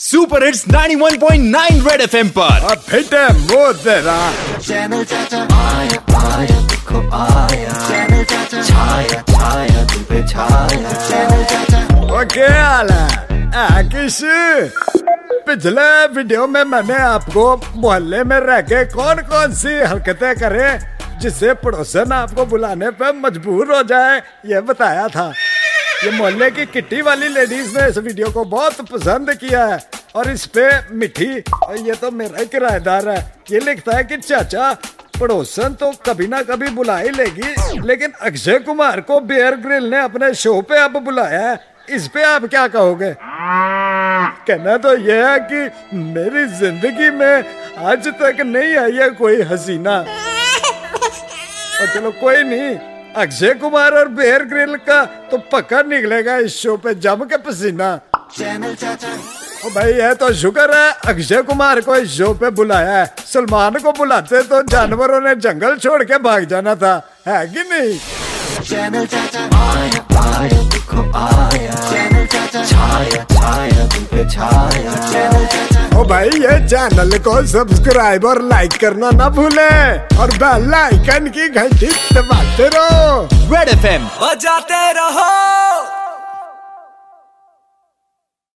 Super hits 91.9 red FM पर अब fit है मोदरा चैनल चाचा आया आया देखो आया चैनल चाचा छाया छाया तुम पे छाया चैनल चाचा वो क्या हाल आ, किस? पिछले वीडियो में मैंने आपको मोहल्ले में रह के कौन कौन सी हरकतें करे जिससे पड़ोसन आपको बुलाने पर मजबूर हो जाए ये बताया था। ये मोहल्ले की किट्टी वाली लेडीज़ ने इस वीडियो को बहुत पसंद किया है और इस पे मिठी, ये तो मेरा ही किराएदार है। ये लिखता है कि चाचा पड़ोसन तो कभी ना कभी बुला ही लेगी, लेकिन अक्षय कुमार को बियर ग्रिल ने अपने शो पे अब बुलाया है। इस पे आप क्या कहोगे? कहना तो यह है कि मेरी ज़िंदगी में आज तक नहीं आई है कोई हसीना। और चलो कोई नहीं अक्षय कुमार और बेयर ग्रिल का तो पक्का निकलेगा इस शो पे जम के पसीना। चैनल चाचा ओ भाई ये तो शुक्र है अक्षय कुमार को इस शो पे बुलाया है। सलमान को बुलाते तो जानवरों ने जंगल छोड़ के भाग जाना था। है कि नहीं? चैनल चाचा आया आया देखो आया चैनल चाचा छाया छाया तुम पे छाया चैनल चाचा भाई, ये चैनल को सब्सक्राइब और लाइक करना ना भूले और बेल आइकन की घंटी दबाते रहो। रेड एफएम बजाते रहो।